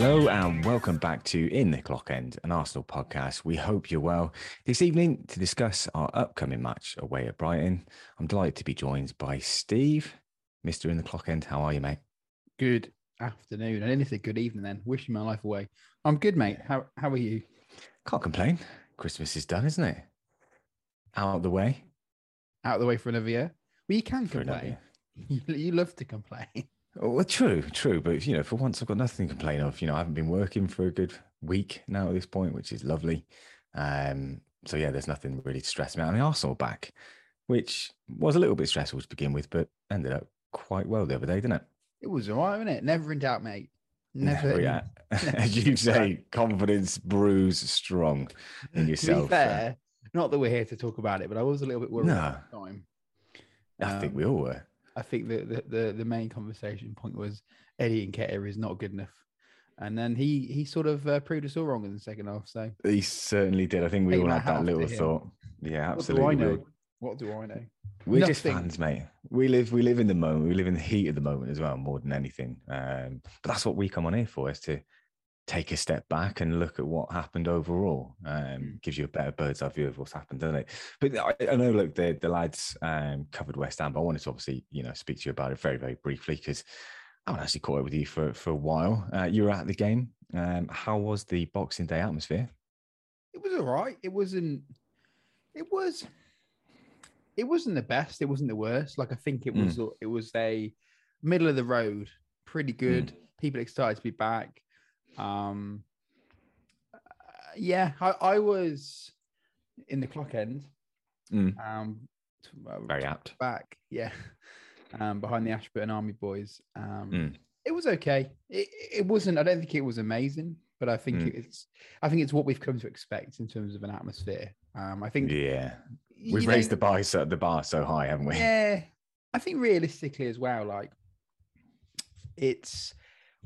Hello and welcome back to In the Clock End, an Arsenal podcast. We hope you're well. This evening to discuss our upcoming match away at Brighton. I'm delighted to be joined by Steve, Mr. In the Clock End. How are you, mate? Good afternoon. I didn't say good evening then. Wishing my life away. I'm good, mate. How how are you? Can't complain. Christmas is done, isn't it? Out of the way. Out of the way for another year? Well, you can For complain. You, you love to complain. Oh, well, true, true. But you know, for once, I've got nothing to complain of. You know, I haven't been working for a good week now at this point, which is lovely. Um, so yeah, there's nothing really to stress me out. I mean, Arsenal back, which was a little bit stressful to begin with, but ended up quite well the other day, didn't it? It was all right, wasn't it? Never in doubt, mate. Never. yeah. As you say, confidence brews strong in To yourself. be fair, not that we're here to talk about it, but I was a little bit worried No. at the time. I think Um, we all were. I think the, the the the main conversation point was Eddie and Nketiah is not good enough, and then he he sort of uh, proved us all wrong in the second half. So He certainly did. I think we all had that little thought. Yeah, what do absolutely. I know? What do I know? We're just Nothing. fans, mate. We live we live in the moment. We live in the heat of the moment as well, more than anything. Um, but that's what we come on here for, is to take a step back and look at what happened overall. Um, Mm. gives you a better bird's eye view of what's happened, doesn't it? But I, I know, look, the the lads um, covered West Ham, but I wanted to obviously, you know, speak to you about it very, very briefly because I haven't actually caught up with you for for a while. Uh, you were at the game. Um, how was the Boxing Day atmosphere? it was all right. It wasn't. It was. It wasn't the best. It wasn't the worst. Like I think it Mm. was. It was a middle of the road. Pretty good. People excited to be back. Um. yeah, I, I was in the clock end. Mm. Um. uh, Very apt. back. Yeah. Um. Behind the Ashburton Army boys. Um. Mm. It was okay. It, it wasn't. I don't think it was amazing, but I think Mm. it's. I think it's what we've come to expect in terms of an atmosphere. Um. I think Yeah, we've know, raised the bar so the bar so high, haven't we? Yeah, I think realistically as well, like it's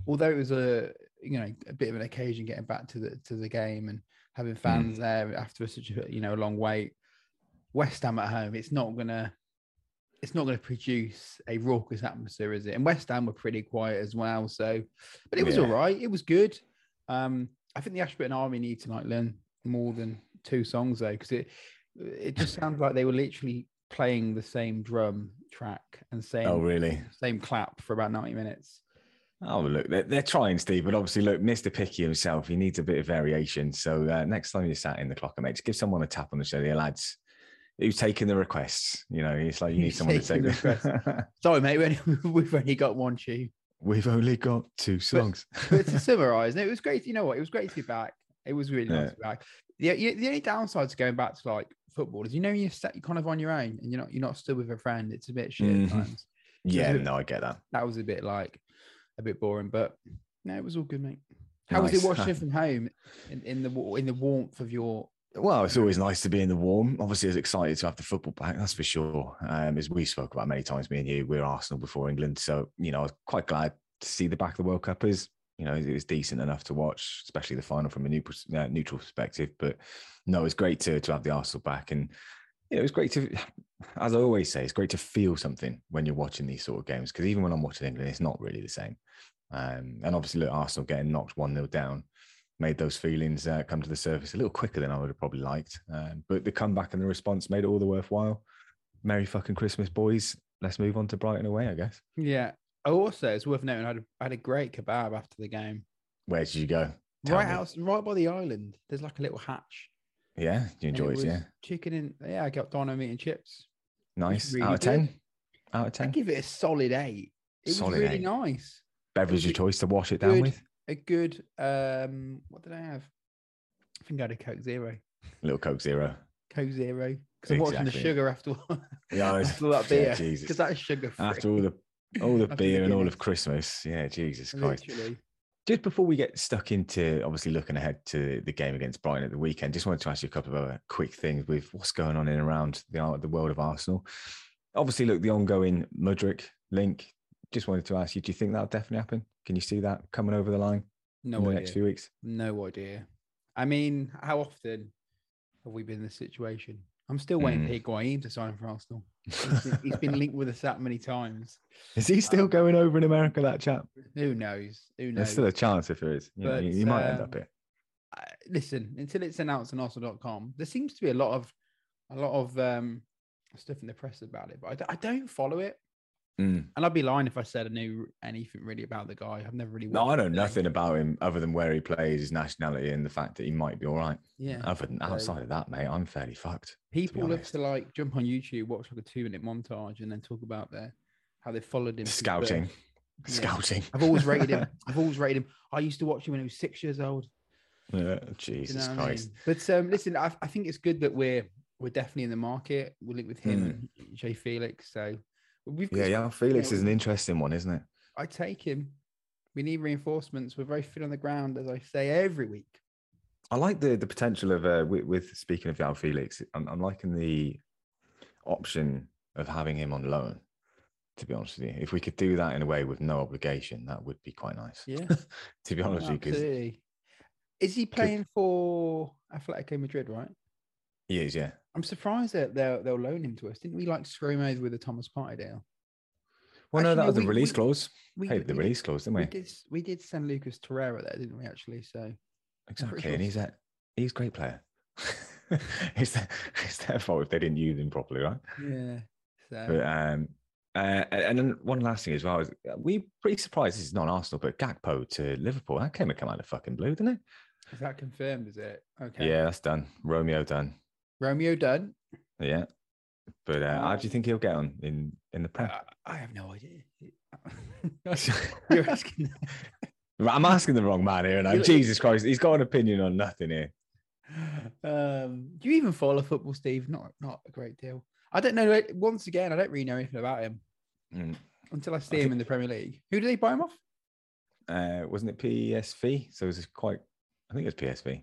although it was a you know a bit of an occasion getting back to the to the game and having fans there after such a you know a long wait. West Ham at home, it's not gonna it's not gonna produce a raucous atmosphere, is it? And West Ham were pretty quiet as well, so but it was Yeah. all right. It was good. Um, I think the Ashburton Army need to like learn more than two songs though, because it it just sounds like they were literally playing the same drum track and same Oh, really? same clap for about 90 minutes. Oh, look, they're, they're trying, Steve, but obviously, look, Mr. Picky himself, he needs a bit of variation. So uh, next time you're sat in the clocker, mate, just give someone a tap on the shoulder, lads. Who's taking the requests? You know, it's like you need Who's someone to take the the. Sorry, mate, we only, we've only got one tune. We've only got two songs. But to summarize, no, it was great. You know what? It was great to be back. It was really nice to be back. The, the only downside to going back to like football is you know you're set, you're kind of on your own and you're not you're not still with a friend. It's a bit shit Mhm. at times. yeah, no, I get that. That was a bit like a bit boring, but no, it was all good, mate. How was it watching from home in, in the in the warmth of your Well, it's always nice to be in the warm. Obviously, I was excited to have the football back, that's for sure. Um, as we spoke about many times, me and you, we're Arsenal before England. So, you know, I was quite glad to see the back of the World Cup is, you know, it was decent enough to watch, especially the final from a neutral, uh, neutral perspective. But no, it's great to, to have the Arsenal back. And, it was great to, as I always say, it's great to feel something when you're watching these sort of games. Because even when I'm watching England, it's not really the same. Um, and obviously, look, Arsenal getting knocked 1 0 down made those feelings uh, come to the surface a little quicker than I would have probably liked. Um, but the comeback and the response made it all the worthwhile. Merry fucking Christmas, boys. Let's move on to Brighton away, I guess. yeah. Also, it's worth noting I had a, I had a great kebab after the game. Where did you go? Tell right me. out, right by the island. There's like a little hatch. Yeah, you enjoyed it, yeah. Chicken and yeah, I got dino meat and chips. Nice. really out of good. 10? Out of ten. I 10? give it a solid eight. It Solid was really eight. nice. Beverage of choice to wash it down good. with? A good um what did I have? I think I had a Coke Zero. A little Coke Zero. Coke Zero. Because I'm watching the sugar after, all. Yeah, it's- after that yeah, beer. Because that is sugar. After all the all the beer and all of Christmas. Yeah, Jesus Christ. Literally. Just before we get stuck into obviously looking ahead to the game against Brighton at the weekend, just wanted to ask you a couple of other quick things with what's going on in and around the the world of Arsenal. Obviously, look, the ongoing Mudryk link. Just wanted to ask you, do you think that'll definitely happen? Can you see that coming over the line No in the idea. next few weeks? No idea. I mean, how often have we been in this situation? I'm still waiting Mm. for Higuain to sign for Arsenal. He's been, he's been linked with us that many times. Is he still Um, going over in America? That chap. Who knows? Who knows? There's still a chance if there is. You, know, But, you, you might end um, up here. I- listen, until it's announced on Arsenal.com, there seems to be a lot of a lot of um, stuff in the press about it, but I don't follow it. Mm. And I'd be lying if I said I knew anything really about the guy. I've never really. No, I know nothing about him other than where he plays, his nationality, and the fact that he might be all right. Yeah, Other than so- outside of that, mate, I'm fairly fucked. people love to like jump on YouTube, watch like a two-minute montage, and then talk about their how they followed him. Scouting. Yeah. scouting. I've always rated him. I've always rated him. I used to watch him when he was six years old. Yeah, you know Jesus I Christ. mean? But um, listen, I, I think it's good that we're we're definitely in the market. We're linked with him Hmm. and Jay Felix. So we've Yeah, yeah. Felix know, is an interesting one, isn't it? I take him. We need reinforcements. We're very fit on the ground, as I say every week. I like the the potential of uh, with, with speaking of João Felix. I'm, I'm liking the option of having him on loan. To be honest with you, if we could do that in a way with no obligation, that would be quite nice. Yeah, to be honest with you, because. Is he playing for Atletico Madrid? Right. he is, yeah. I'm surprised that they'll they'll loan him to us. Didn't we like screw him over with the Thomas Partey deal? Well, no, that was the we- release we- clause. We, Hey, the release clause, didn't we? We did we did send Lucas Torreira there, didn't we? Actually, so Exactly, sure and he's a he's a great player. it's, their, it's their fault if they didn't use him properly, right? yeah. So But um, uh, and then one last thing as well is uh, we pretty surprised. This is not Arsenal, but Gakpo to Liverpool. That came come out of fucking blue, didn't it? is that confirmed? Is it okay? Yeah, that's done. Romeo done. Romeo done. Yeah, but uh, how do you Um, think he'll get on in in the I, prep? I have no idea. You're asking. I'm asking the wrong man here, and You- Jesus Christ, he's got an opinion on nothing here. Um, do you even follow football, Steve? Not not a great deal. I don't know. Once again, I don't really know anything about him Mm. until I see I him think- in the Premier League. Who did they buy him off? Uh, wasn't it PSV? So it was quite. I think it was PSV.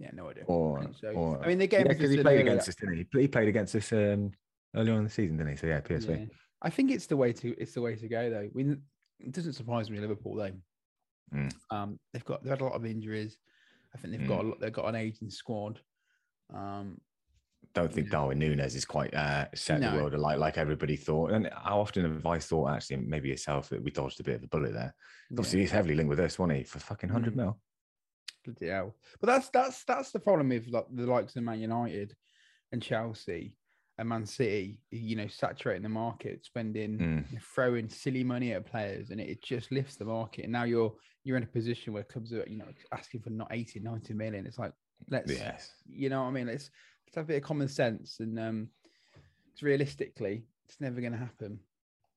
Yeah, no idea. Or, so. or I mean, they gave yeah, us 'cause he played against us, didn't he? He played against us um, earlier on in the season, didn't he? So yeah, PSV. Yeah. I think it's the way to it's the way to go though. We, it doesn't surprise me Liverpool though. Mm. Um, they've got they've had a lot of injuries. I think they've got a lot, they've got an aging squad. Um, Don't think Darwin Nunez is quite uh, set No. the world alight like everybody thought. And how often have I thought, actually, maybe yourself, that we dodged a bit of a bullet there? Obviously, he's heavily linked with us, wasn't he? For fucking 100 Mm. mil. Bloody hell. But that's that's that's the problem with like the likes of Man United and Chelsea and Man City, you know, saturating the market, spending Mm. throwing silly money at players and it, just lifts the market. And now you're you're in a position where clubs are, you know, asking for not 80, 90 million. It's like let's Yes. you know what I mean? Let's let's have a bit of common sense and um 'cause realistically it's never gonna happen.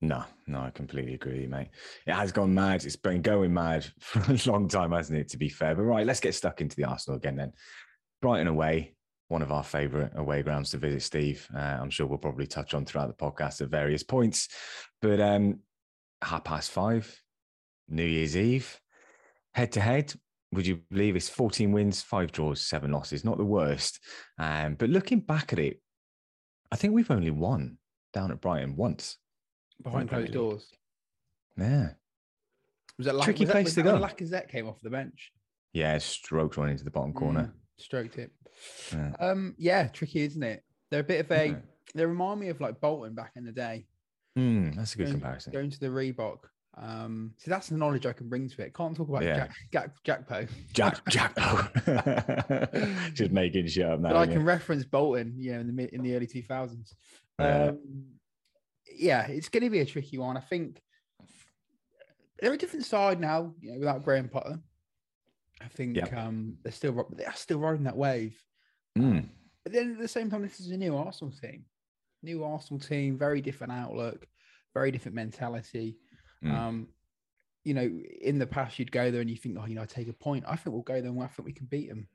No, no, I completely agree, mate. It has gone mad. It's been going mad for a long time, hasn't it? To be fair, but right, let's get stuck into the Arsenal again then. Brighton away, one of our favourite away grounds to visit, Steve. Uh, I'm sure we'll probably touch on throughout the podcast at various points. But um, half past five, New Year's Eve, head to head. Would you believe it's 14 wins, five draws, seven losses? Not the worst. Um, but looking back at it, I think we've only won down at Brighton once. Behind closed League. doors. Yeah. Was that Tricky was that- place was to that go. Lacazette came off the bench? Yeah, stroked one into the bottom corner. Mm, stroked it. Yeah. Um, yeah, tricky, isn't it? They're a bit of a. Yeah. They remind me of like Bolton back in the day, Mm, that's a good Going- comparison. going to the Reebok. Um, so that's the knowledge I can bring to it. Can't talk about Yeah. Jack, Jack Jackpo, Jack Jack Just making shit up now. but I can you? reference Bolton. You know, in the mid, in the early two thousands. Yeah. Um, yeah, it's going to be a tricky one. I think they're a different side now. You know, without Graham Potter. I think Yep. um, they're still they are still riding that wave. Mm, But then at the same time, this is a new Arsenal team. New Arsenal team, very different outlook, very different mentality. Mm. Um, you know, in the past, you'd go there and you think, oh, you know, I take a point. I think we'll go there and I think we can beat them.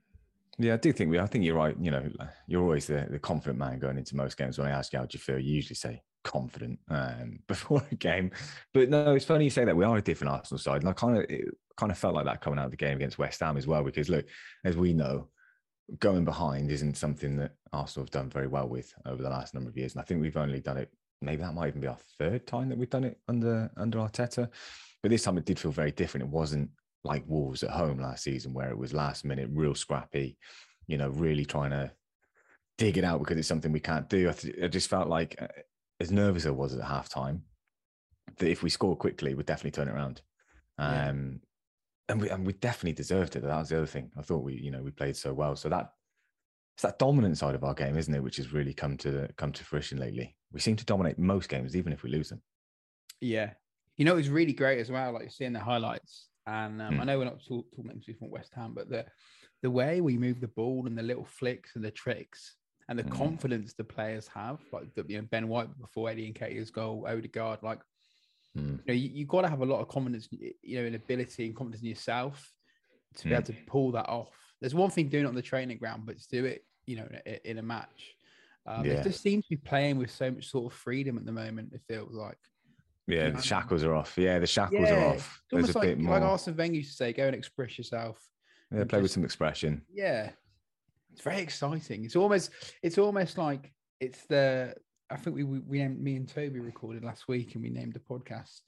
Yeah, I do think we. I think you're right. You know, you're always the, the confident man going into most games. When I ask you how do you feel, you usually say confident um, before a game. But no, it's funny you say that. We are a different Arsenal side, and I kind of kind of felt like that coming out of the game against West Ham as well. Because look, as we know, going behind isn't something that Arsenal have done very well with over the last number of years, and I think we've only done it. Maybe that might even be our third time that we've done it under under Arteta. But this time it did feel very different. It wasn't like Wolves at home last season, where it was last minute, real scrappy, you know, really trying to dig it out because it's something we can't do. I, th- I just felt like, uh, as nervous as I was at halftime, that if we score quickly, we'd definitely turn it around. Yeah. Um, and we and we definitely deserved it. That was the other thing. I thought we, you know, we played so well. So that it's that dominant side of our game, isn't it? Which has really come to come to fruition lately. We seem to dominate most games, even if we lose them. Yeah. You know, it was really great as well. Like seeing the highlights. And um, Hmm. I know we're not talk, talking from West Ham, but the the way we move the ball and the little flicks and the tricks and the Hmm. confidence the players have, like the, you know, Ben White before Eddie Nketiah's goal, Odegaard, like Hmm. you know, you, you've got to have a lot of confidence, you know, in ability and confidence in yourself to be Mm. able to pull that off. There's one thing doing it on the training ground, but to do it, you know, in a, in a match. Um, Yeah. It just seems to be playing with so much sort of freedom at the moment. It feels like Yeah, know the what I mean? shackles are off. Yeah, the shackles Yeah, are off. it's There's almost a like, bit more. like Arsene Wenger used to say, "Go and express yourself." yeah, play with some expression. Yeah, it's very exciting. It's almost, it's almost like it's the. I think we we, we me and Toby recorded last week, and we named the podcast.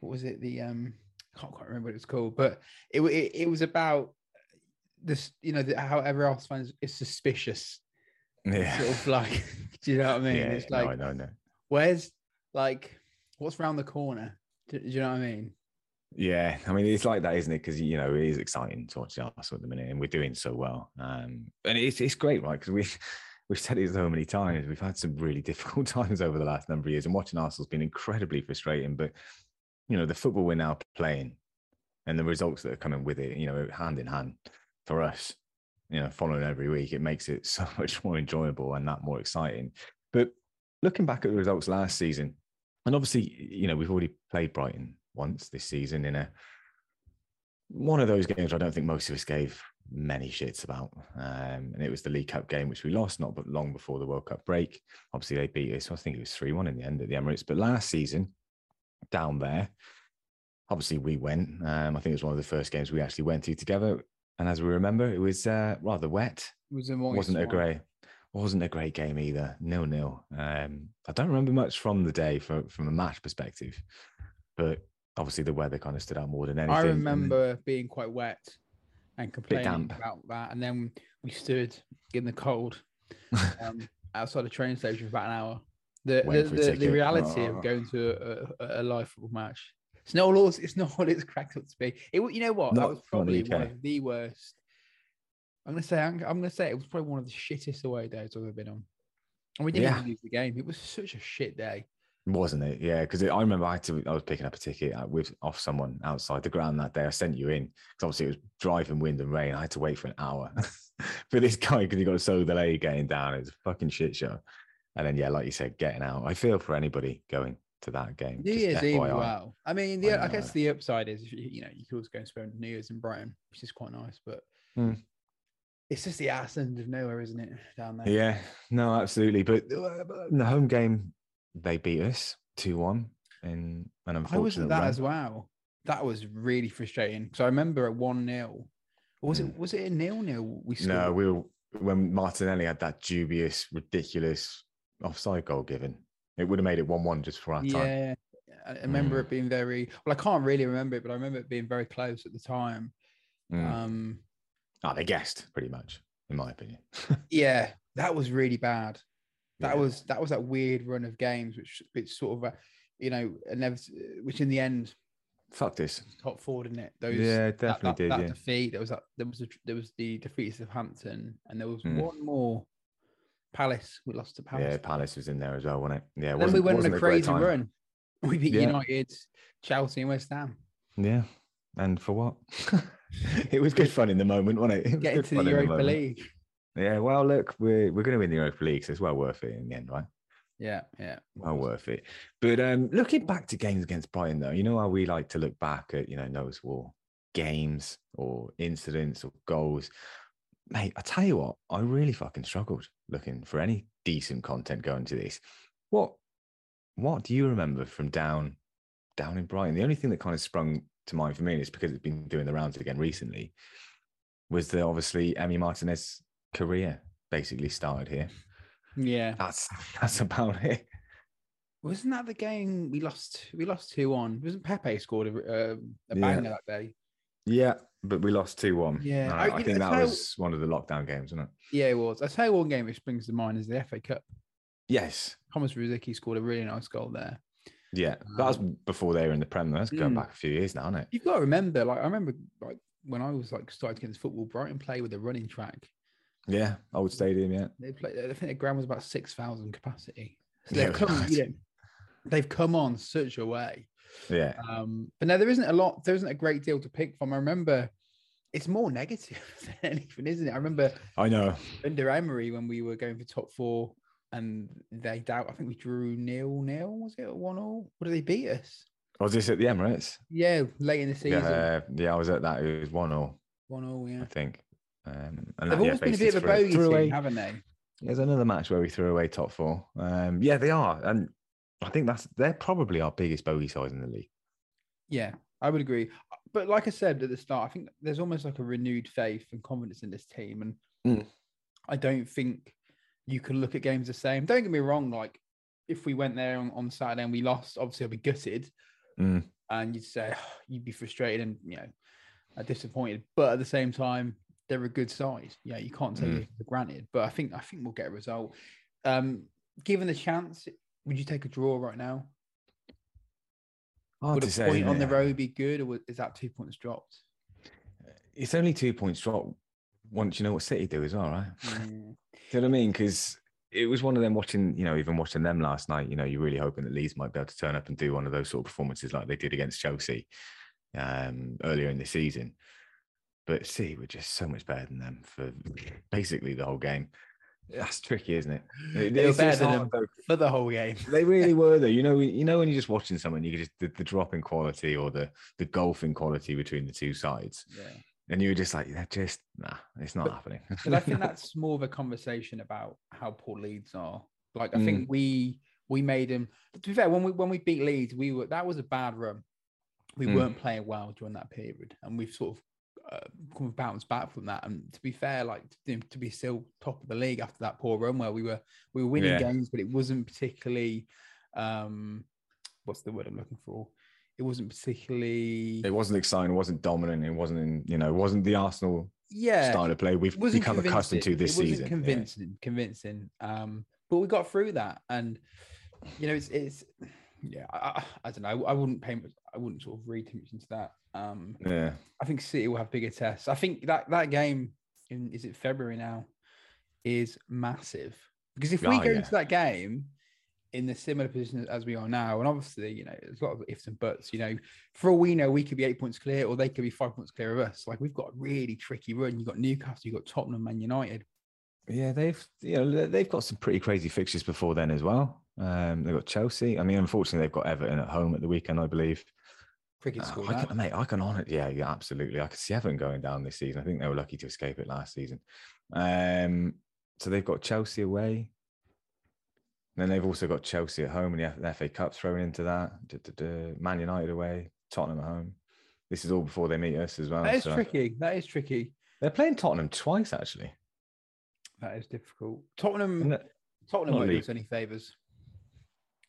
What was it? The um, I can't quite remember what it's called, but it it, it was about this. You know, the, how every Arsenal fan is, suspicious. Yeah. Sort of like, do you know what I mean? yeah, it's no, like, know, no. where's like, what's round the corner? Do, do you know what I mean? Yeah, I mean it's like that, isn't it? Because you know it is exciting to watch Arsenal at the minute, and we're doing so well. Um, and it's it's great, right? Because we we've said it so many times. We've had some really difficult times over the last number of years, and watching Arsenal's been incredibly frustrating. But you know the football we're now playing, and the results that are coming with it, you know, hand in hand for us. You know, following every week, it makes it so much more enjoyable and that more exciting. But looking back at the results last season, and obviously, you know, we've already played Brighton once this season in a one of those games I don't think most of us gave many shits about. Um, and it was the League Cup game, which we lost not but long before the World Cup break. Obviously, they beat us. I think it was 3 1 in the end at the Emirates. But last season, down there, obviously we went. Um, I think it was one of the first games we actually went to together. And as we remember, it was uh, rather wet. It was wasn't a great wasn't a great game either. Nil nil. Um, I don't remember much from the day from from a match perspective, but obviously the weather kind of stood out more than anything. I and then- remember being quite wet and complaining damp. about that, and then we stood in the cold um, outside the train station for about an hour. The the, Waiting the, the reality Oh. of going to a, a, a live football match. It's not all it's not what it's cracked up to be. It, you know what? that was probably one of the worst. I'm gonna say I'm, I'm gonna say it was probably one of the shittest away days I've ever been on. And we didn't Yeah. even lose the game. It was such a shit day. Wasn't it? Yeah, because I remember I had to. I was picking up a ticket uh, with off someone outside the ground that day. I sent you in because obviously it was driving wind and rain. I had to wait for an hour for this guy because he got so delayed getting down. It was a fucking shit show. And then yeah, like you said, getting out. I feel for anybody going to that game. New just Year's Eve FYI. well. I mean, the, I I, guess the upside is, you know, you could always go and spend New Year's in Brighton, which is quite nice, but Hmm. it's just the ass end of nowhere, isn't it? Down there. Yeah, no, absolutely. But uh, in the home game, they beat us two one in an unfortunate. I was at that run. as well. That was really frustrating because I remember at one 0 was it was it a nil nil? We scored? No, we were when Martinelli had that dubious, ridiculous offside goal given. It would have made it one-one just for our time. yeah. I I remember Mm. it being very well. I can't really remember it, but I remember it being very close at the time. Mm. Um, oh, they guessed pretty much, in my opinion. yeah, that was really bad. That Yeah. was that was that weird run of games, which which sort of, uh, you know, never, which in the end Fuck this. top four, didn't it? Those Yeah, that- definitely that, did. that yeah. defeat. There was that. There was a, there was the defeat of Southampton, and there was Mm. one more. Palace. We lost to Palace. Yeah, Palace was in there as well, wasn't it? Yeah, it then we went on a crazy time. run. We beat Yeah. United, Chelsea, and West Ham. Yeah, and for what? it was good fun in the moment, wasn't it? it was Get good into the Europa. League. Yeah, well, look, we're we're going to win the Europa League, so it's well worth it in the end, right? Yeah, yeah. well worth it. But um, looking back to games against Brighton, though, you know how we like to look back at you know noticeable games or incidents or goals. Mate, I tell you what, I really fucking struggled looking for any decent content going to this. What what do you remember from down down in Brighton? The only thing that kind of sprung to mind for me is because it's been doing the rounds again recently. Was the obviously Emi Martinez career basically started here? Yeah. That's that's about it. Wasn't that the game we lost? We lost two one. Wasn't Pepe scored a, uh, a Yeah. that day? Yeah, but we lost two one. Yeah, I, I- I think know, that was one of the lockdown games, wasn't it? Yeah, it was. I tell you one game which springs to mind is the FA Cup. Yes. Thomas Rosicky scored a really nice goal there. Yeah, that was before they were in the Prem. That's going Mm. back a few years now, isn't it? You've got to remember, like I remember, like when I was like starting to get into football, Brighton play with a running track. Yeah, old stadium. Yeah, They play. I think the ground was about six thousand capacity. So they've was come, you know, they've come on such a way. yeah. Um, but now there isn't a lot. There isn't a great deal to pick from. I remember it's more negative than anything, isn't it? I remember I know. under Emery when we were going for top four and they doubt. I think we drew nil nil. Was it one all? What did they beat us? Was this at the Emirates? Yeah, late in the season. Yeah, yeah, I was at that. It was one all, One all. Yeah. I think. Um, and They've always been a bit of a bogey threw team, away- haven't they? There's another match where we threw away top four. Um, yeah, they are, and I think that's they're probably our biggest bogey size in the league. Yeah, I would agree. But like I said at the start, I think there's almost like a renewed faith and confidence in this team. And Mm. I don't think you can look at games the same. Don't get me wrong, like if we went there on, on Saturday and we lost, obviously I'd be gutted Mm. and you'd say you'd be frustrated and you know uh, disappointed. But at the same time, they're a good side. Yeah, you can't take Mm. it for granted. But I think I think we'll get a result. Um, given the chance, would you take a draw right now? Hard Would a say. point on the road be good, or is that two points dropped? It's only two points dropped. once you know what City do as well, right? Mm. Do you know what I mean? Because it was one of them watching, you know, even watching them last night, you know, you're really hoping that Leeds might be able to turn up and do one of those sort of performances like they did against Chelsea um, earlier in the season. But City were just so much better than them for basically the whole game. That's tricky, isn't it? They were better than them. though. for the whole game. They really were, though. You know, you know when you're just watching someone, you could just the, the drop in quality or the the golfing quality between the two sides, Yeah. and you were just like, they're just nah, it's not But- happening. But I think that's more of a conversation about how poor Leeds are. Like I Mm. think we we made them. To be fair, when we when we beat Leeds, we were that was a bad run. We Mm. weren't playing well during that period, and we've sort of uh, come bounced back from that. And to be fair, like to, to be still top of the league after that poor run where we were we were winning Yeah. games, but it wasn't particularly. um What's the word I'm looking for? It wasn't particularly. it wasn't exciting, it wasn't dominant, it wasn't, in, you know, it wasn't the Arsenal yeah, style of play we've become accustomed to this it wasn't season. Yeah. Convincing, convincing. Um, but we got through that, and you know, it's it's yeah. I, I, don't know. I wouldn't pay. much- I wouldn't sort of read too much into that. Um, Yeah. I think City will have bigger tests. I think that that game in is it February now is massive because if we Oh, go yeah. into that game in the similar position as we are now, and obviously you know there's a lot of ifs and buts. You know, for all we know, we could be eight points clear, or they could be five points clear of us. Like we've got a really tricky run. You've got Newcastle, you've got Tottenham, Man United. Yeah, they've you know they've got some pretty crazy fixtures before then as well. Um, they've got Chelsea. I mean, unfortunately, they've got Everton at home at the weekend, I believe. Cricket Uh, school. I can, mate, I can on it. Yeah, yeah, absolutely. I could see Everton going down this season. I think they were lucky to escape it last season. Um, so they've got Chelsea away. Then they've also got Chelsea at home and the FA Cup thrown into that. Duh, duh, duh. Man United away, Tottenham at home. This is all before they meet us as well. That is so- tricky. That is tricky. They're playing Tottenham twice actually. That is difficult. Tottenham. Tottenham won't do us any favors.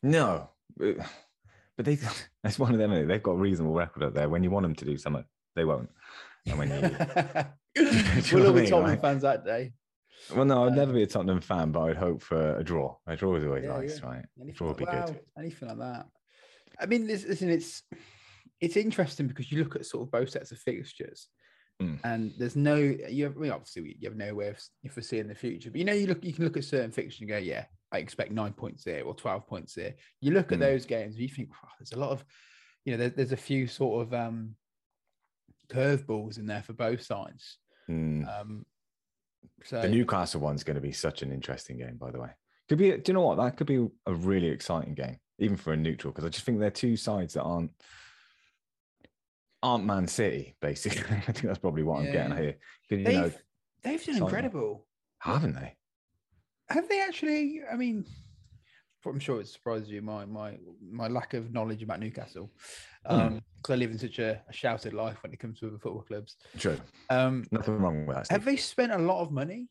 No, but they that's one of them. They've got a reasonable record up there. When you want them to do something, they won't. And when you we'll all I be mean, Tottenham fans that day. well, no, I'd Uh, never be a Tottenham fan, but I'd hope for a draw. A draw is always Yeah, nice, yeah. right? Anything Draw would like, be wow, good. anything like that. I mean, listen, it's it's interesting because you look at sort of both sets of fixtures, Mm. and there's no you have I mean, obviously you have no way of foreseeing the future, but you know you look you can look at certain fixtures and go, yeah, I expect nine points there or twelve points there. You look at Mm. those games you think, wow, there's a lot of, you know, there, there's a few sort of um curveballs in there for both sides. Mm. Um, so The Newcastle one's going to be such an interesting game, by the way. Could be. Do you know what? That could be a really exciting game, even for a neutral, because I just think they're two sides that aren't aren't Man City. Basically, I think that's probably what I'm getting Yeah. at here. You they've know, they've done incredible. haven't they? Have they actually? I mean, I'm sure it surprises you my my my lack of knowledge about Newcastle, Hmm. um, because I live in such a, a shouted life when it comes to other football clubs. True. Um, Nothing wrong with that. Have they spent a lot of money?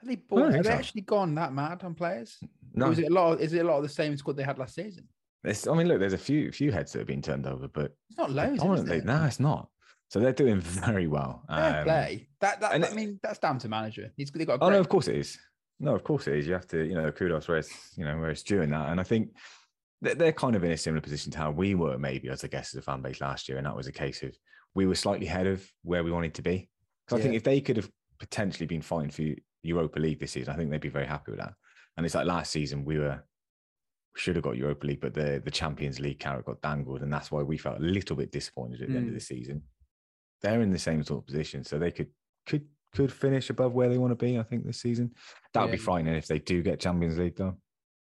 Have they bought? Have they so. actually gone that mad on players? No, Or is it a lot? Of, is it a lot of the same squad they had last season? It's, I mean, look, there's a few few heads that have been turned over, but It's not loads. There? no, it's not. So they're doing very well. Fair Um, play. That, that I mean, that's down to manager. He's they've got. A Oh no, of course it is. No, of course it is. You have to, you know, kudos where it's, you know, where it's due in that. And I think they're, kind of in a similar position to how we were, maybe as I guess as a fan base last year, and that was a case of we were slightly ahead of where we wanted to be. Because I think if they could have potentially been fighting for Europa League this season, I think they'd be very happy with that. And it's like last season we were we should have got Europa League, but the the Champions League carrot got dangled, and that's why we felt a little bit disappointed at the end of Mm. the season. They're in the same sort of position, so they could could could finish above where they want to be. I think this season that would be Yeah. frightening if they do get Champions League though.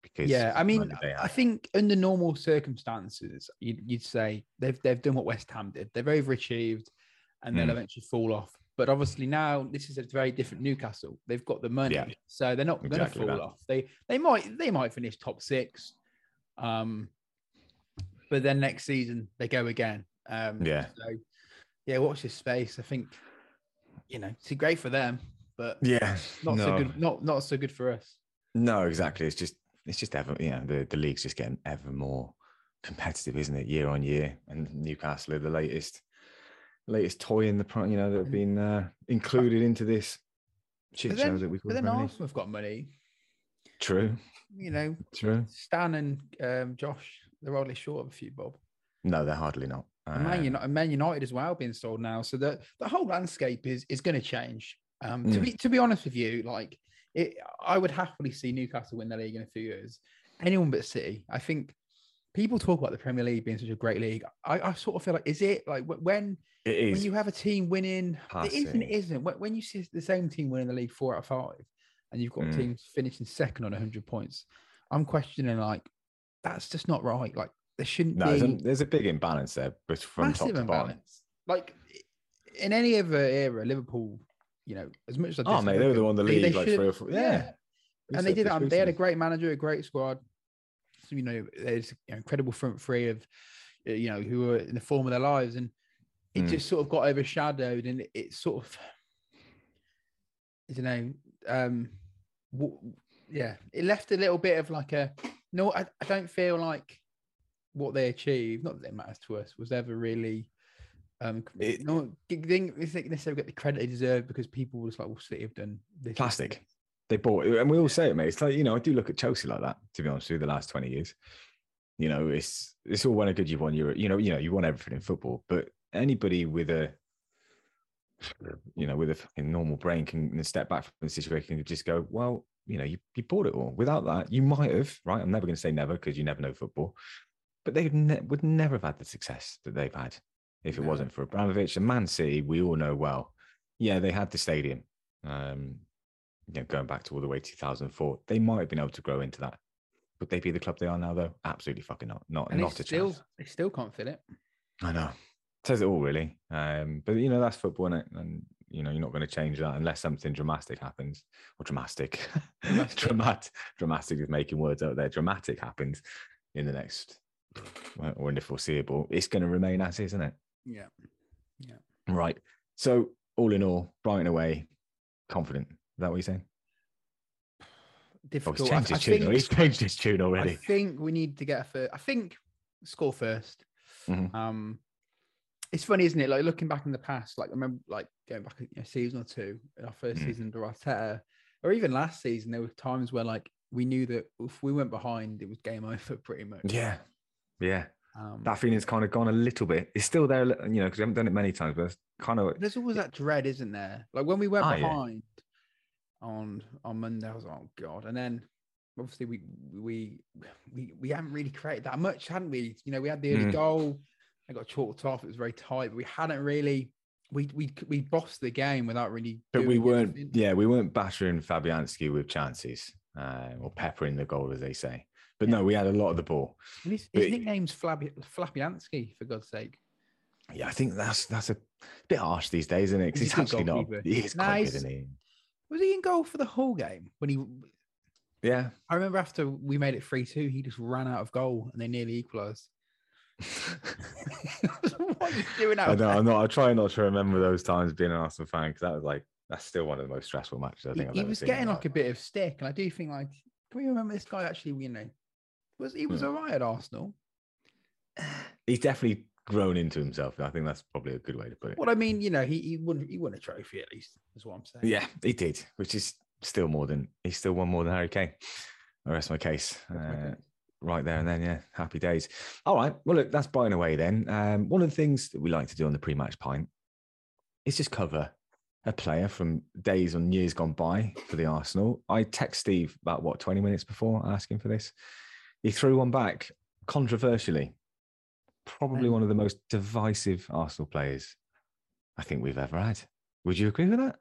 Because yeah, I mean, when did they I think under normal circumstances, you'd, you'd say they've they've done what West Ham did. They've overachieved, and they'll Mm. eventually fall off. But obviously now this is a very different Newcastle. They've got the money, Yeah. so they're not going to fall that. off. They they might they might finish top six, um, but then next season they go again. Um, Yeah. So yeah, watch this space. I think you know it's great for them, but yeah, not no. so good. Not not so good for us. No, exactly. It's just it's just ever you know the the league's just getting ever more competitive, isn't it? Year on year, and Newcastle are the latest latest toy in the pro- you know that have been uh, included into this shit But show then, that we call but then. Arsenal have got money. True, You know, true. Stan and um, Josh, they're hardly short of a few bob. No, they're hardly not. And Man, Um, United, Man United as well being sold now, so the the whole landscape is is going to change. Um, to Mm. be to be honest with you, like it, I would happily see Newcastle win the league in a few years. Anyone but City. I think people talk about the Premier League being such a great league. I, I sort of feel like is it like wh- when it when you have a team winning, it isn't, it isn't. When you see the same team winning the league four out of five, and you've got Mm. teams finishing second on 100 points, I'm questioning like that's just not right. Like there shouldn't no, there's a, there's a big imbalance there, but from top to bottom. Like in any other era, Liverpool, you know, as much as I Oh mate, they were the one the league like three or four. Yeah, We and they did. Um, they had a great manager, a great squad. So you know, there's know, incredible front three of uh, you know who were in the form of their lives, and it Mm. just sort of got overshadowed, and it, it sort of, I don't know, um, w- yeah, it left a little bit of like a no. I, I don't feel like what they achieved, not that it matters to us, was ever really. Um, It- no, they didn't necessarily get the credit they deserve because people was like, "Well, City have done this." Plastic. this." they bought it, and we all say it, mate. It's like you know, I do look at Chelsea like that. To be honest, through the last twenty years, you know, it's it's all well and good. You've won Europe, you know, you know, you won everything in football, but anybody with a you know, with a fucking normal brain can step back from the situation and just go, well, you know, you, you bought it all. Without that, you might have, right? I'm never going to say never because you never know football, but they would, ne- would never have had the success that they've had if it No. wasn't for Abramovich and Man City. We all know well. Yeah, they had the stadium. Um, you know, going back to all the way 2004, they might have been able to grow into that. Would they be the club they are now, though? Absolutely fucking not. Not, And not they a still, chance. they still can't fill it. I know. Says it all, really. Um, but you know, that's football, is And you know, you're not going to change that unless something dramatic happens, or dramatic, Dramatic. dramatic, dramatic is making words out there. Dramatic happens in the next or in the foreseeable. It's going to remain as is, isn't it? Yeah. Yeah. Right. So, all in all, Brighton away, confident. Is that what you're saying? Oh, Difficult. he's I- changed I his tune. think- He's changed his tune I think we need to get a first. I think score 1st Mhm. Um, it's funny, isn't it? Like looking back in the past, like I remember, like going back a season or two, in our first Mm. season under Arteta, or even last season, there were times where like we knew that if we went behind, it was game over pretty much. Yeah. Yeah. Um, That feeling's kind of gone a little bit. It's still there, you know, because we haven't done it many times, but it's kind of there's always that dread, isn't there? Like when we went Ah, yeah. behind on on Monday, I was like, oh god, and then obviously we we we we haven't really created that much, hadn't we? You know, we had the early Mm. goal, it got chalked off. It was very tight, but we hadn't really. We we we bossed the game without really. But we weren't, anything. yeah, we weren't battering Fabianski with chances uh, or peppering the goal, as they say. But no, we had a lot of the ball. And his, his nickname's Flappy Flappyansky, for God's sake. Yeah, I think that's that's a bit harsh these days, isn't it? 'Cause He's he's, actually not. He is Nah, good, isn't he? Was he in goal for the whole game? When he, Yeah. I remember after we made it three two, he just ran out of goal and they nearly equalised. what are you doing out I know, I'm not. I try not to remember those times being an Arsenal fan because that was like that's still one of the most stressful matches I He, think I've he was getting like a bit of stick, and I do think like, can we remember this guy actually? You know, was he was Hmm. alright at Arsenal? He's definitely grown into himself. I think that's probably a good way to put it. Well, I mean, you know, he, he won he won a trophy at least, is what I'm saying. Yeah, he did, which is still more than he still won more than Harry Kane. The rest my case. Uh, right there and then, yeah, happy days. All right. Well, look, that's Brighton away then. Um, one of the things that we like to do on the pre-match pint is just cover a player from days and years gone by for the Arsenal. I text Steve about what 20 minutes before asking for this. He threw one back controversially. Probably one of the most divisive Arsenal players I think we've ever had. Would you agree with that?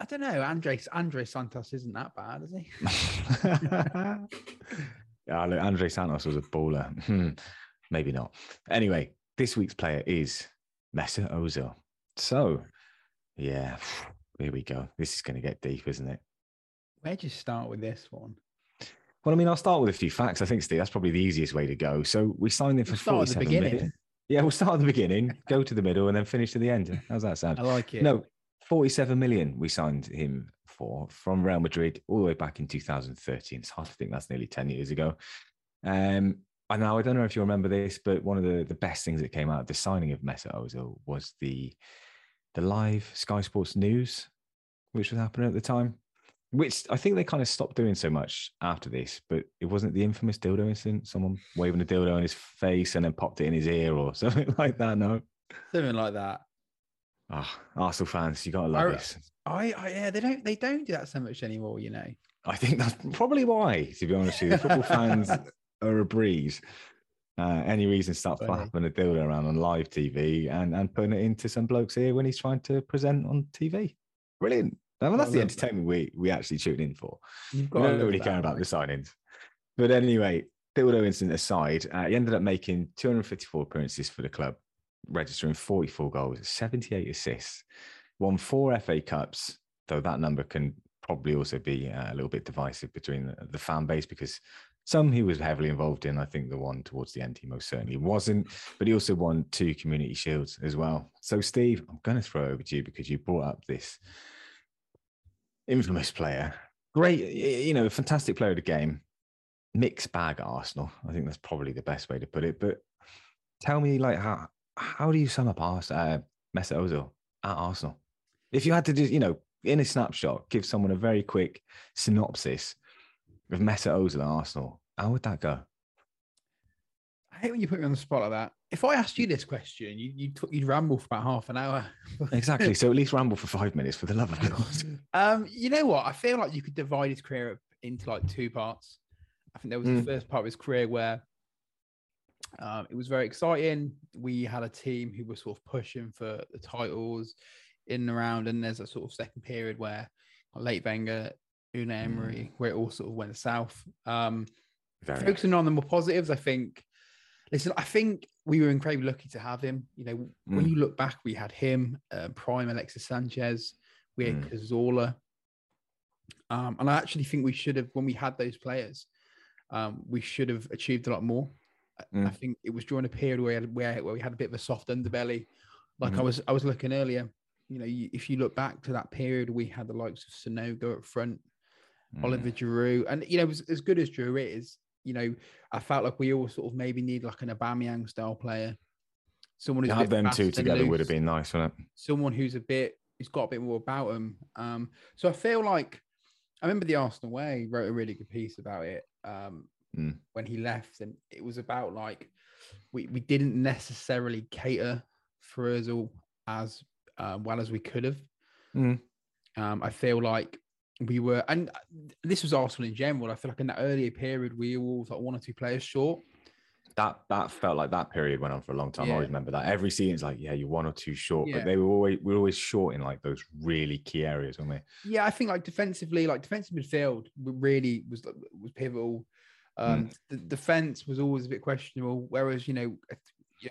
I don't know. Andres Andre Santos isn't that bad, is he? yeah, look, Andre Santos was a baller. Hmm, maybe not. Anyway, this week's player is Mesut Ozil. So, yeah, here we go. This is going to get deep, isn't it? Where'd you start with this one? Well, I mean, I'll start with a few facts. I think, Steve, that's probably the easiest way to go. So we signed him for We'll the million. Yeah, we'll start at the beginning, go to the middle, and then finish to the end. How's that sound? I like it. No, 47 million we signed him for from Real Madrid all the way back in 2013. It's hard to think that's nearly 10 years ago. Um, and now I don't know if you remember this, but one of the, the best things that came out of the signing of Mesut Ozil was the the live Sky Sports News, which was happening at the time. Which I think they kind of stopped doing so much after this, but it wasn't the infamous dildo incident. Someone waving a dildo in his face and then popped it in his ear or something like that. No, Something like that. Ah, Arsenal fans, you gotta love I- this. I, I yeah, they don't they don't do that so much anymore, you know. I think that's probably why, to be honest with you. Football fans are a breeze. Uh, any reason to start Funny. flapping a dildo around on live TV and, and putting it into some bloke's ear when he's trying to present on TV. Brilliant. Mean, that's the that. entertainment we, we actually tune in for. You've We don't really care about the signings. But anyway, dildo incident aside, uh, he ended up making 254 appearances for the club, registering 44 goals, 78 assists, won four FA Cups, though that number can probably also be uh, a little bit divisive between the, the fan base because some he was heavily involved in. I think the one towards the end he most certainly wasn't, but he also won two community shields as well. So, Steve, I'm going to throw it over to you because you brought up this infamous player. Great, you know, fantastic player of the game. Mixed bag Arsenal. I think that's probably the best way to put it. But tell me, like, how how do you sum up Ars- uh, Mesut Ozil at Arsenal? If you had to just, you know, in a snapshot, give someone a very quick synopsis of Mesut Ozil at Arsenal, how would that go? I hate when you put me on the spot like that. If I asked you this question, you you you'd ramble for about half an hour. Exactly. so at least ramble for five minutes for the love of God. Um, you know what? I feel like you could divide his career up into like two parts. I think there was Mm. the first part of his career where um, it was very exciting. We had a team who were sort of pushing for the titles in and around, and there's a sort of second period where late Wenger, Unai Emery, where it all sort of went south. Um, Very. focusing on the more positives, I think. Listen, I think we were incredibly lucky to have him. You know, when Mm. you look back, we had him, uh, prime Alexis Sanchez, we had Mm. Cazorla, um, and I actually think we should have, when we had those players, um, we should have achieved a lot more. I- I Mm. think it was during a period where, where where we had a bit of a soft underbelly. Like I Mhm. was I was looking earlier, you know, you, if you look back to that period, we had the likes of Sanogo up front, Mm. Oliver Giroud, and you know, as, as good as Giroud is, you know, I felt like we all sort of maybe need like an Aubameyang style player, someone who's have them two together would have been nice, wouldn't it? someone who's a bit, who's got a bit more about him. Um, so I feel like I remember the Arsenal way wrote a really good piece about it um, Mm. when he left, and it was about like we we didn't necessarily cater for Özil as uh, well as we could have. Mm. Um, I feel like we were, and this was Arsenal in general. I feel like in that earlier period, we were always like one or two players short. That that felt like that period went on for a long time. I always remember that. Every season's like, yeah, you're one or two short, Yeah. but they were always we were always short in like those really key areas, weren't we? Yeah, I think like defensively, like defensive midfield really was was pivotal. Um, The defense was always a bit questionable. Whereas you know, uh,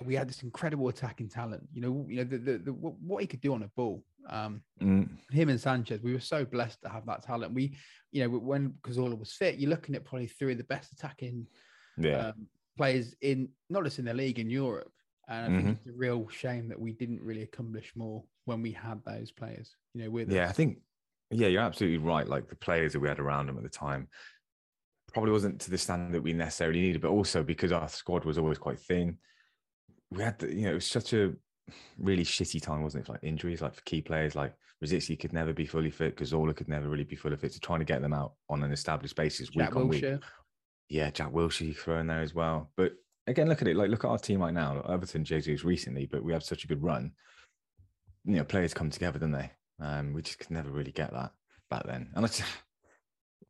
we had this incredible attacking talent. You know, you know the, the, the what he could do on a ball. Um, Mm. him and Sanchez, we were so blessed to have that talent. We, you know, when Cazorla was fit, you're looking at probably three of the best attacking Yeah. um, players in not just in the league in Europe. And I think it's a real shame that we didn't really accomplish more when we had those players. You know, with Yeah, I think yeah, you're absolutely right. Like the players that we had around them at the time probably wasn't to the standard that we necessarily needed, but also because our squad was always quite thin. we had, the, you know, it was such a really shitty time, wasn't it? For like injuries, like for key players, like Rosicky could never be fully fit, Cazorla could never really be fully fit. So trying to get them out on an established basis Jack week on week. Yeah, Jack Wilshere you throw in there as well. But again, look at it. Like, look at our team right now. Everton, Jesus recently, but we have such a good run. You know, players come together, don't they? Um, we just could never really get that back then. And it's,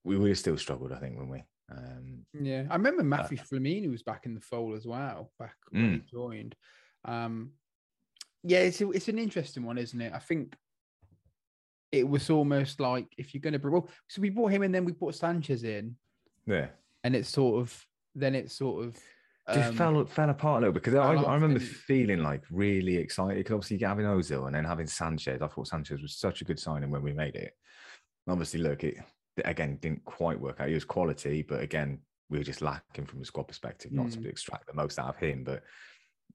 we would have still struggled, I think, wouldn't we? Um, Yeah, I remember Matthew Flamini was back in the fold as well, back when he joined. Um, yeah, it's a, it's an interesting one, isn't it? I think it was almost like if you're going to bring, well, so we brought him and then we brought Sanchez in, yeah. and it's sort of then it's sort of just um, fell fell apart a little bit because I, I remember didn't feeling like really excited because obviously having Ozil and then having Sanchez, I thought Sanchez was such a good signing when we made it. Obviously, look, it again didn't quite work out. He was quality, but again, we were just lacking from a squad perspective, not to Mm. extract the most out of him. But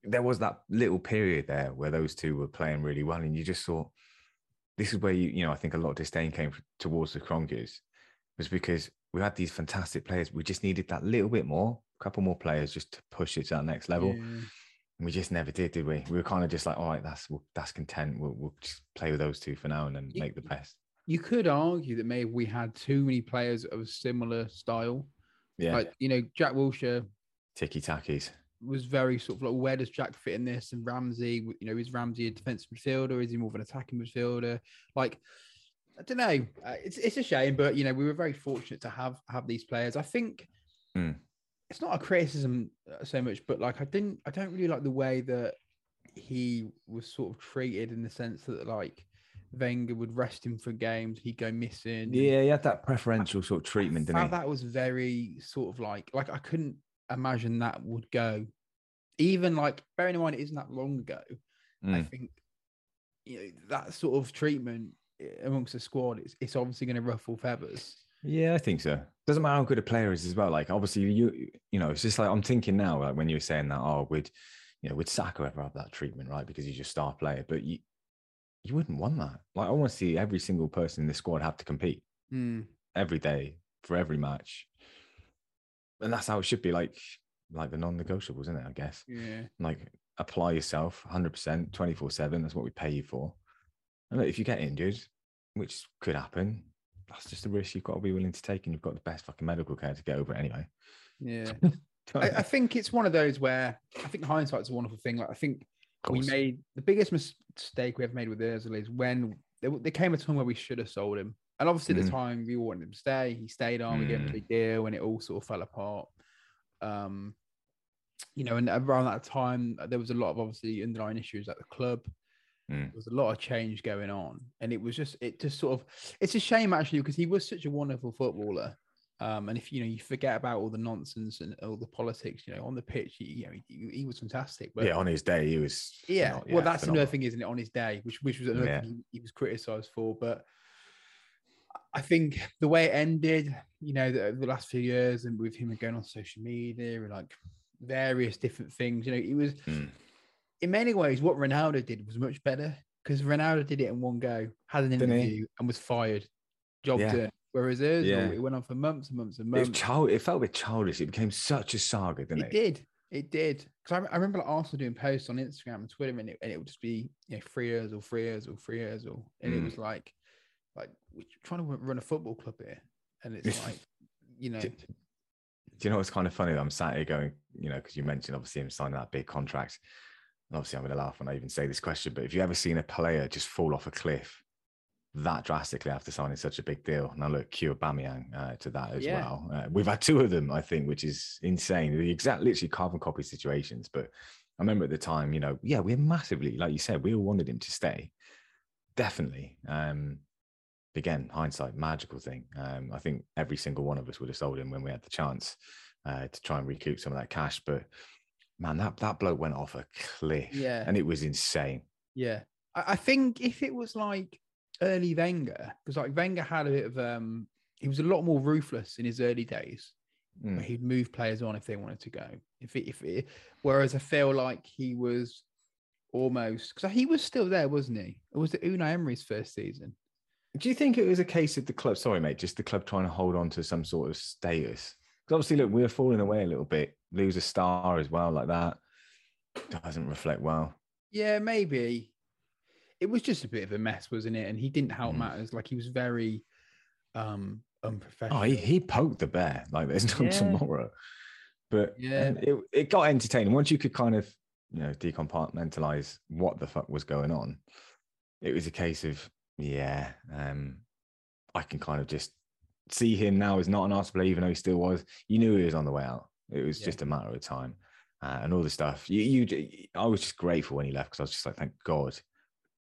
there was that little period there where those two were playing really well, and you just thought, this is where you, you know, I think a lot of disdain came towards the Kronkers was because we had these fantastic players. We just needed that little bit more, a couple more players just to push it to that next level. yeah. We just never did, did we? We were kind of just like, all right, that's that's content. We'll, we'll just play with those two for now and then You- make the best. You could argue that maybe we had too many players of a similar style. Yeah, Like you know, Jack Wilshere ticky tackies. Was very sort of like, where does Jack fit in this? And Ramsey, you know, is Ramsey a defensive midfielder? Is he more of an attacking midfielder? Like, I don't know. Uh, it's it's a shame, but you know, we were very fortunate to have have these players. I think Mm. it's not a criticism uh, so much, but like, I didn't, I don't really like the way that he was sort of treated in the sense that like Wenger would rest him for games, he'd go missing. Yeah, he had that preferential sort of treatment, he? that was very sort of like like I couldn't imagine that would go. Even like bearing in mind it isn't that long ago, I Mm. think you know that sort of treatment eh, amongst the squad it's it's obviously going to ruffle feathers. Yeah, I think so. Doesn't matter how good a player is as well. Like obviously you you know, it's just like I'm thinking now, like when you were saying that, oh, would you know, would Saka ever have that treatment, right? Because he's your star player. But you you wouldn't want that. Like I want to see every single person in the squad have to compete Mm, every day for every match. And that's how it should be like like the non-negotiables, isn't it? I guess. yeah, Like apply yourself 100%, 24/7. That's what we pay you for. And look, if you get injured, which could happen, that's just a risk you've got to be willing to take, and you've got the best fucking medical care to get over it anyway. yeah. I, I think it's one of those where I think hindsight's a wonderful thing. Like I think we made the biggest mistake we ever made with Özil is when there, there came a time where we should have sold him. And obviously, at Mhm. the time, we wanted him to stay. He stayed on. We gave him a Mm. big deal, and it all sort of fell apart. Um, you know, and around that time, there was a lot of obviously underlying issues at the club. Mm. There was a lot of change going on, and it was just it just sort of it's a shame actually because he was such a wonderful footballer. Um, and if you know you forget about all the nonsense and all the politics, you know, on the pitch, he, you know, he, he was fantastic. But yeah, on his day, he was. yeah, phenol- well, that's phenomenal. another thing, isn't it? On his day, which which was another Yeah. thing he, he was criticised for. But I think the way it ended, you know, the, the last few years, and with him going on social media and like various different things, you know, it was Mm. in many ways what Ronaldo did was much better because Ronaldo did it in one go, had an interview, and was fired. Job Yeah. done. Whereas Özil, Yeah. it went on for months and months and It, months. child, it felt a bit childish. It became such a saga, didn't It it? did. It did. Because I, I remember like Arsenal doing posts on Instagram and Twitter, and it, and it would just be you know three years or three years or three years or, and it Mm. was like, like we're trying to run a football club here, and it's like, you know, Do, do you know what's kind of funny? I'm sat here going, you know, because you mentioned obviously him signing that big contract. And obviously, I'm going to laugh when I even say this question, but have you ever seen a player just fall off a cliff that drastically after signing such a big deal? Now, look, cue Aubameyang uh, to that as Yeah. well. Uh, we've had two of them, I think, which is insane. The exact, literally carbon copy situations. But I remember at the time, you know, yeah, we're massively, like you said, we all wanted him to stay. Definitely. Um, again, hindsight, magical thing. Um, I think every single one of us would have sold him when we had the chance uh, to try and recoup some of that cash. But man, that that bloke went off a cliff, Yeah. and it was insane. yeah. I, I think if it was like early Wenger, because like Wenger had a bit of um, he was a lot more ruthless in his early days. Mm. he'd move players on if they wanted to go. If it, if it, whereas I feel like he was almost because he was still there, wasn't he? It was it Unai Emery's first season. Do you think it was a case of the club? Sorry, mate, just the club trying to hold on to some sort of status. Because obviously, look, we're falling away a little bit. Lose a star as well, like that. doesn't reflect well. Yeah, maybe. It was just a bit of a mess, wasn't it? And he didn't help Mm. matters. Like he was very um unprofessional. Oh, he, he poked the bear like there's no Yeah. tomorrow. But Yeah. it, it got entertaining once you could kind of you know decompartmentalize what the fuck was going on. It was a case of yeah, um, I can kind of just see him now as not an Arsenal player, even though he still was. You knew he was on the way out. It was Yeah. just a matter of time, uh, and all the stuff. You, you, I was just grateful when he left because I was just like, thank God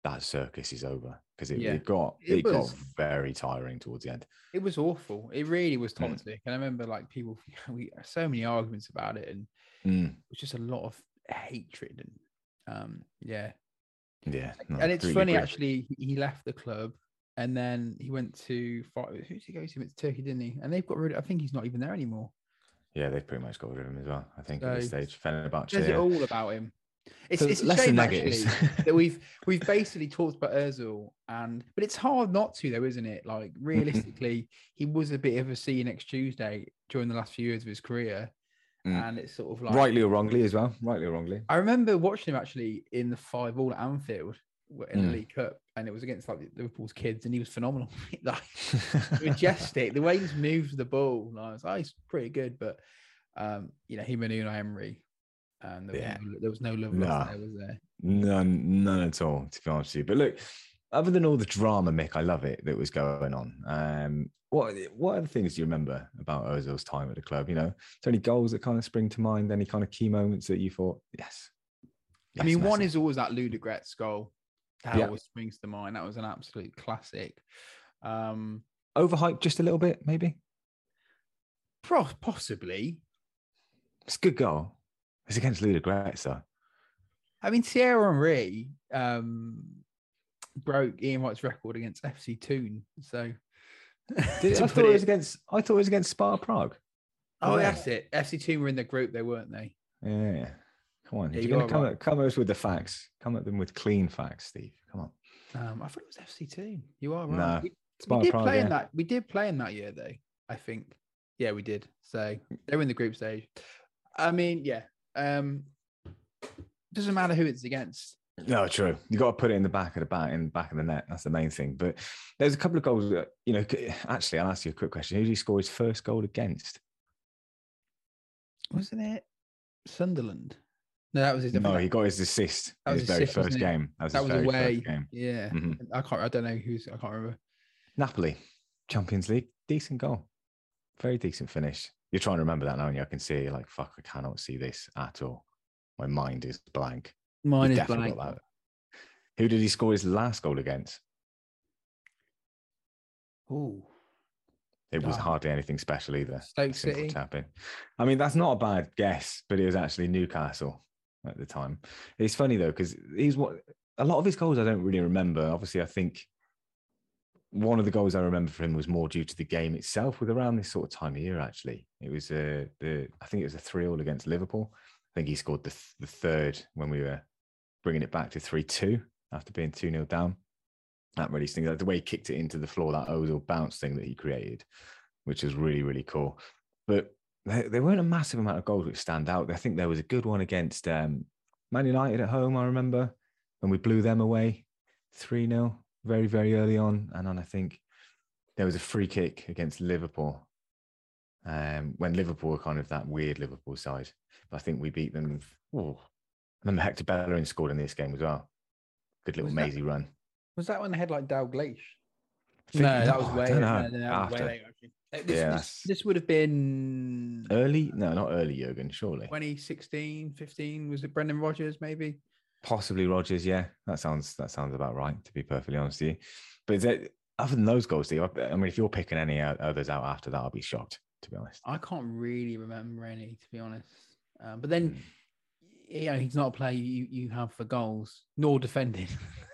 that circus is over because it, Yeah. it got It it, was- got very tiring towards the end. It was awful. It really was Mm. toxic. And I remember like people we so many arguments about it and Mm, it was just a lot of hatred and um yeah. Yeah, no, and it's completely funny agree. actually he- left the club and then he went to who did he go to? He went to Turkey, didn't he? And they've got rid of I think he's not even there anymore. Yeah, they've pretty much got rid of him as well. I think at this So, stage, Fenerbahce. Says it all about him. It's, So it's less shame than actually negatives. that we've we've basically talked about Özil and but it's hard not to though, isn't it? Like realistically, he was a bit of a see you next Tuesday during the last few years of his career, Mm. and it's sort of like Rightly or wrongly as well. Rightly or wrongly. I remember watching him actually in the five all at Anfield in Mm. the League Cup, and it was against like Liverpool's kids, and he was phenomenal. like majestic, the way he just moves the ball, like, I was, oh, he's pretty good. But um, you know, him and Unai Emery, and there was, Yeah. no, there was no love Nah. there, was there? None, none at all, to be honest with you. But look, other than all the drama, Mick, I love it that was going on. Um, what what other things do you remember about Ozil's time at the club? You know, is there any goals that kind of spring to mind? Any kind of key moments that you thought, yes? I mean, one Messi. is always that Ludogorets goal. That Yeah. always springs to mind. That was an absolute classic. Um, overhyped just a little bit, maybe. pro- possibly. It's a good goal. It's against Ludogorets, though. I mean, Thierry Henry um, broke Ian Wright's record against FC Thun. So, Did, I thought it was against. I thought it was against Sparta Prague. oh, Yeah. that's it. FC Thun were in the group, they weren't they? Yeah. Come on. Yeah, you you're going to come, right. at, come at us with the facts, come at them with clean facts, Steve. Come on. Um, I thought it was FC Thun. You are right. No, we, we did Prague, play in that. We did play in that year, though. I think. Yeah, we did. So they were in the group stage. I mean, yeah. Um, doesn't matter who it's against. No, true. You got to put it in the back of the bat, in the back of the net. That's the main thing. But there's a couple of goals that you know. Actually, I'll ask you a quick question. Who did he score his first goal against? Wasn't it Sunderland? No, that was his. No, he got his assist That was his very first game. That was that his was away. first game. Yeah, Mhm. I can't. I don't know who's. I can't remember. Napoli, Champions League, decent goal, very decent finish. You're trying to remember that now, and I can see you're like, "Fuck, I cannot see this at all." My mind is blank. Mine You've is definitely blank. that. Who did he score his last goal against? Oh, It was hardly anything special either. Stoke simple City. tapping. I mean, that's not a bad guess, but it was actually Newcastle at the time. It's funny though because he's what a lot of his goals I don't really remember. Obviously, I think one of the goals I remember for him was more due to the game itself. With around this sort of time of year, actually, it was uh, the I think it was a three all against Liverpool. Think he scored the th- the third when we were bringing it back to three two after being two 0 down. That really stings. Like the way he kicked it into the floor, that Ozil bounce thing that he created, which was really really cool. But there, there weren't a massive amount of goals which stand out. I think there was a good one against um, Man United at home. I remember when we blew them away three 0 very very early on, and then I think there was a free kick against Liverpool um, when Liverpool were kind of that weird Liverpool side. But I think we beat them. Oh, I remember Hector Bellerin scored in this game as well. Good little Was that- mazy run. was that when they had like Dalglish? I No, that was I way. don't No, no, that way After. later. This, Yeah, this, this would have been Early? No, not early, Jurgen, surely. 2016, 15. Was it Brendan Rodgers? Maybe. Possibly Rodgers, yeah. That sounds that sounds about right, to be perfectly honest with you. But is it, other than those goals, Steve, I I mean, if you're picking any others out after that, I'll be shocked, to be honest. I can't really remember any, to be honest. Um, but then, Mm. you know, he's not a player you, you have for goals nor defending.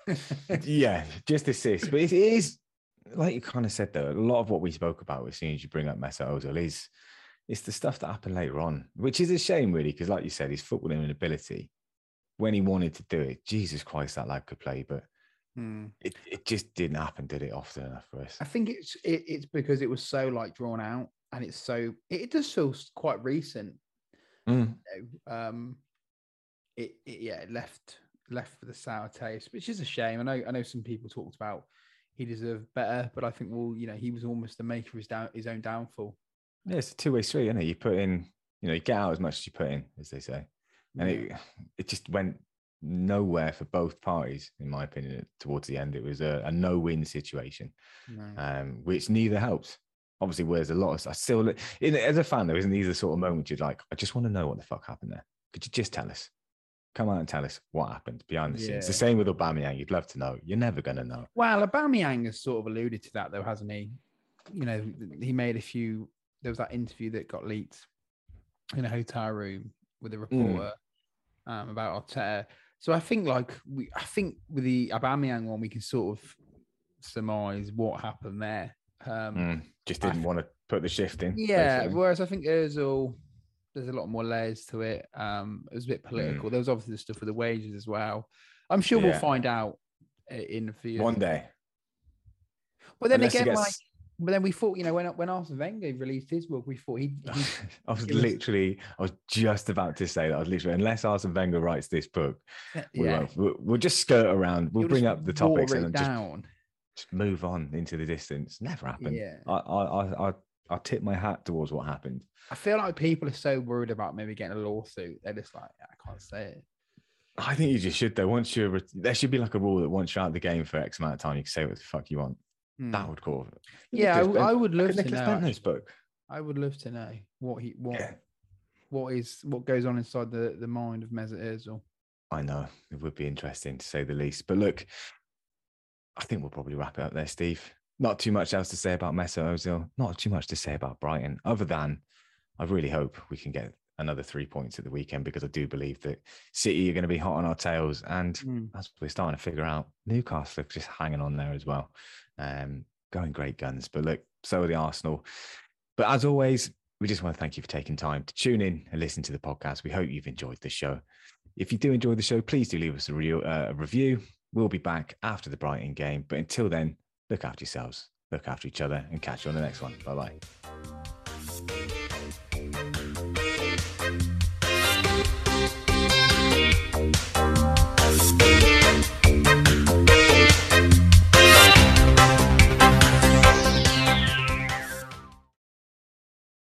yeah, just assists. But it is, like you kind of said, though, a lot of what we spoke about as soon as you bring up Mesut Ozil is it's the stuff that happened later on, which is a shame, really, because like you said, his footballing ability, when he wanted to do it, Jesus Christ, that lad could play, but Hmm. it, it just didn't happen, did it, often enough for us? I think it's it, it's because it was so like drawn out and it's so it, does feel quite recent. Mm. you know, Um, it, it yeah it left left with a sour taste, which is a shame. I know I know some people talked about he deserved better, but I think well you know he was almost the maker of his down his own downfall. Yeah, it's a two way street, isn't it? You put in, you know, you get out as much as you put in, as they say, and it it just went nowhere for both parties, in my opinion. Towards the end, it was a, a no win situation, No. um, which neither helps. Obviously, where's a lot of I still in, as a fan, there isn't these the sort of moment you're like, I just want to know what the fuck happened there. Could you just tell us? Come out and tell us what happened behind the scenes. The same with Aubameyang. You'd love to know. You're never going to know. Well, Aubameyang has sort of alluded to that, though, hasn't he? You know, he made a few. There was that interview that got leaked in a hotel room with a reporter um, about Arteta. So I think, like, we, I think with the Aubameyang one, we can sort of surmise what happened there. Um, Mm, just didn't want to put the shift in. Yeah, basically. whereas I think there's all there's a lot more layers to it. Um, it was a bit political. There was obviously the stuff with the wages as well. I'm sure we'll Mm. Find out uh, in a few. one day. But then Unless again, gets- like, but then we thought, you know, when when Arsene Wenger released his book, we thought he, he I was literally, I was just about to say that. I was literally, unless Arsene Wenger writes this book, we yeah, won't. We'll, we'll just skirt around. We'll he'll bring up the topics and then down. just move on into the distance. Never happened. Yeah, I, I, I, I, tip my hat towards what happened. I feel like people are so worried about maybe getting a lawsuit. They're just like, I can't say it. I think you just should though. Once you're, there should be like a rule that once you're out of the game for X amount of time, you can say what the fuck you want. Hmm. That would call. Yeah, I, w- I would love to Nicholas know. Bendtner's book. I would love to know what he what Yeah. what is what goes on inside the the mind of Mesut Ozil. I know it would be interesting to say the least. But look, I think we'll probably wrap it up there, Steve. Not too much else to say about Mesut Ozil. Not too much to say about Brighton, other than I really hope we can get another three points at the weekend because I do believe that City are going to be hot on our tails, and Hmm. as we're starting to figure out, Newcastle are just hanging on there as well, um, going great guns. But look, so are the Arsenal. But as always, we just want to thank you for taking time to tune in and listen to the podcast. We hope you've enjoyed the show. If you do enjoy the show, please do leave us a, re- uh, a review. We'll be back after the Brighton game. But until then, look after yourselves, look after each other, and catch you on the next one. Bye bye.